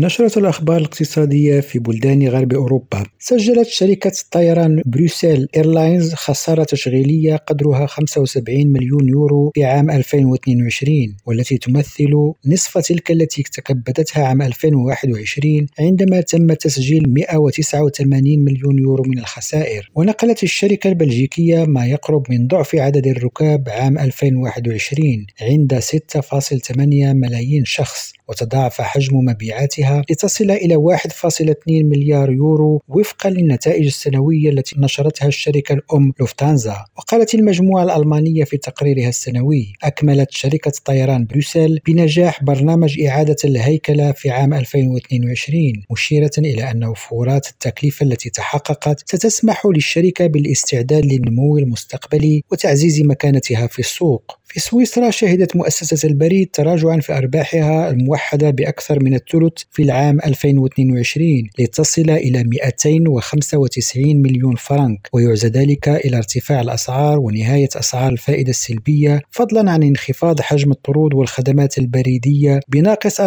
نشرة الأخبار الاقتصادية في بلدان غرب أوروبا. سجلت شركة الطيران بروسيل إيرلاينز خسارة تشغيلية قدرها 75 مليون يورو في عام 2022 والتي تمثل نصف تلك التي تكبدتها عام 2021 عندما تم تسجيل 189 مليون يورو من الخسائر. ونقلت الشركة البلجيكية ما يقرب من ضعف عدد الركاب عام 2021 عند 6.8 ملايين شخص وتضاعف حجم مبيعاتها لتصل إلى 1.2 مليار يورو وفقا للنتائج السنوية التي نشرتها الشركة الأم لوفتانزا. وقالت المجموعة الألمانية في تقريرها السنوي أكملت شركة طيران بروسيل بنجاح برنامج إعادة الهيكلة في عام 2022 مشيرة إلى أن وفورات التكلفة التي تحققت ستسمح للشركة بالاستعداد للنمو المستقبلي وتعزيز مكانتها في السوق. في سويسرا شهدت مؤسسة البريد تراجعا في أرباحها الموحدة بأكثر من الثلث في العام 2022 لتصل إلى 295 مليون فرنك ويعزى ذلك إلى ارتفاع الأسعار ونهاية أسعار الفائدة السلبية فضلا عن انخفاض حجم الطرود والخدمات البريدية بناقص 4%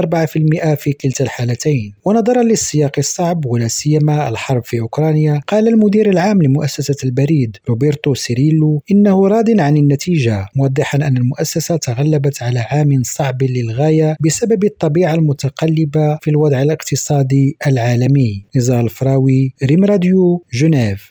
في كلتا الحالتين. ونظرا للسياق الصعب ولا سيما الحرب في أوكرانيا قال المدير العام لمؤسسة البريد روبرتو سيريلو إنه راض عن النتيجة موضحا أن المؤسسة تغلبت على عام صعب للغاية بسبب الطبيعة المتقلبة للوضع الاقتصادي العالمي. نزار الفراوي ريم راديو جنيف.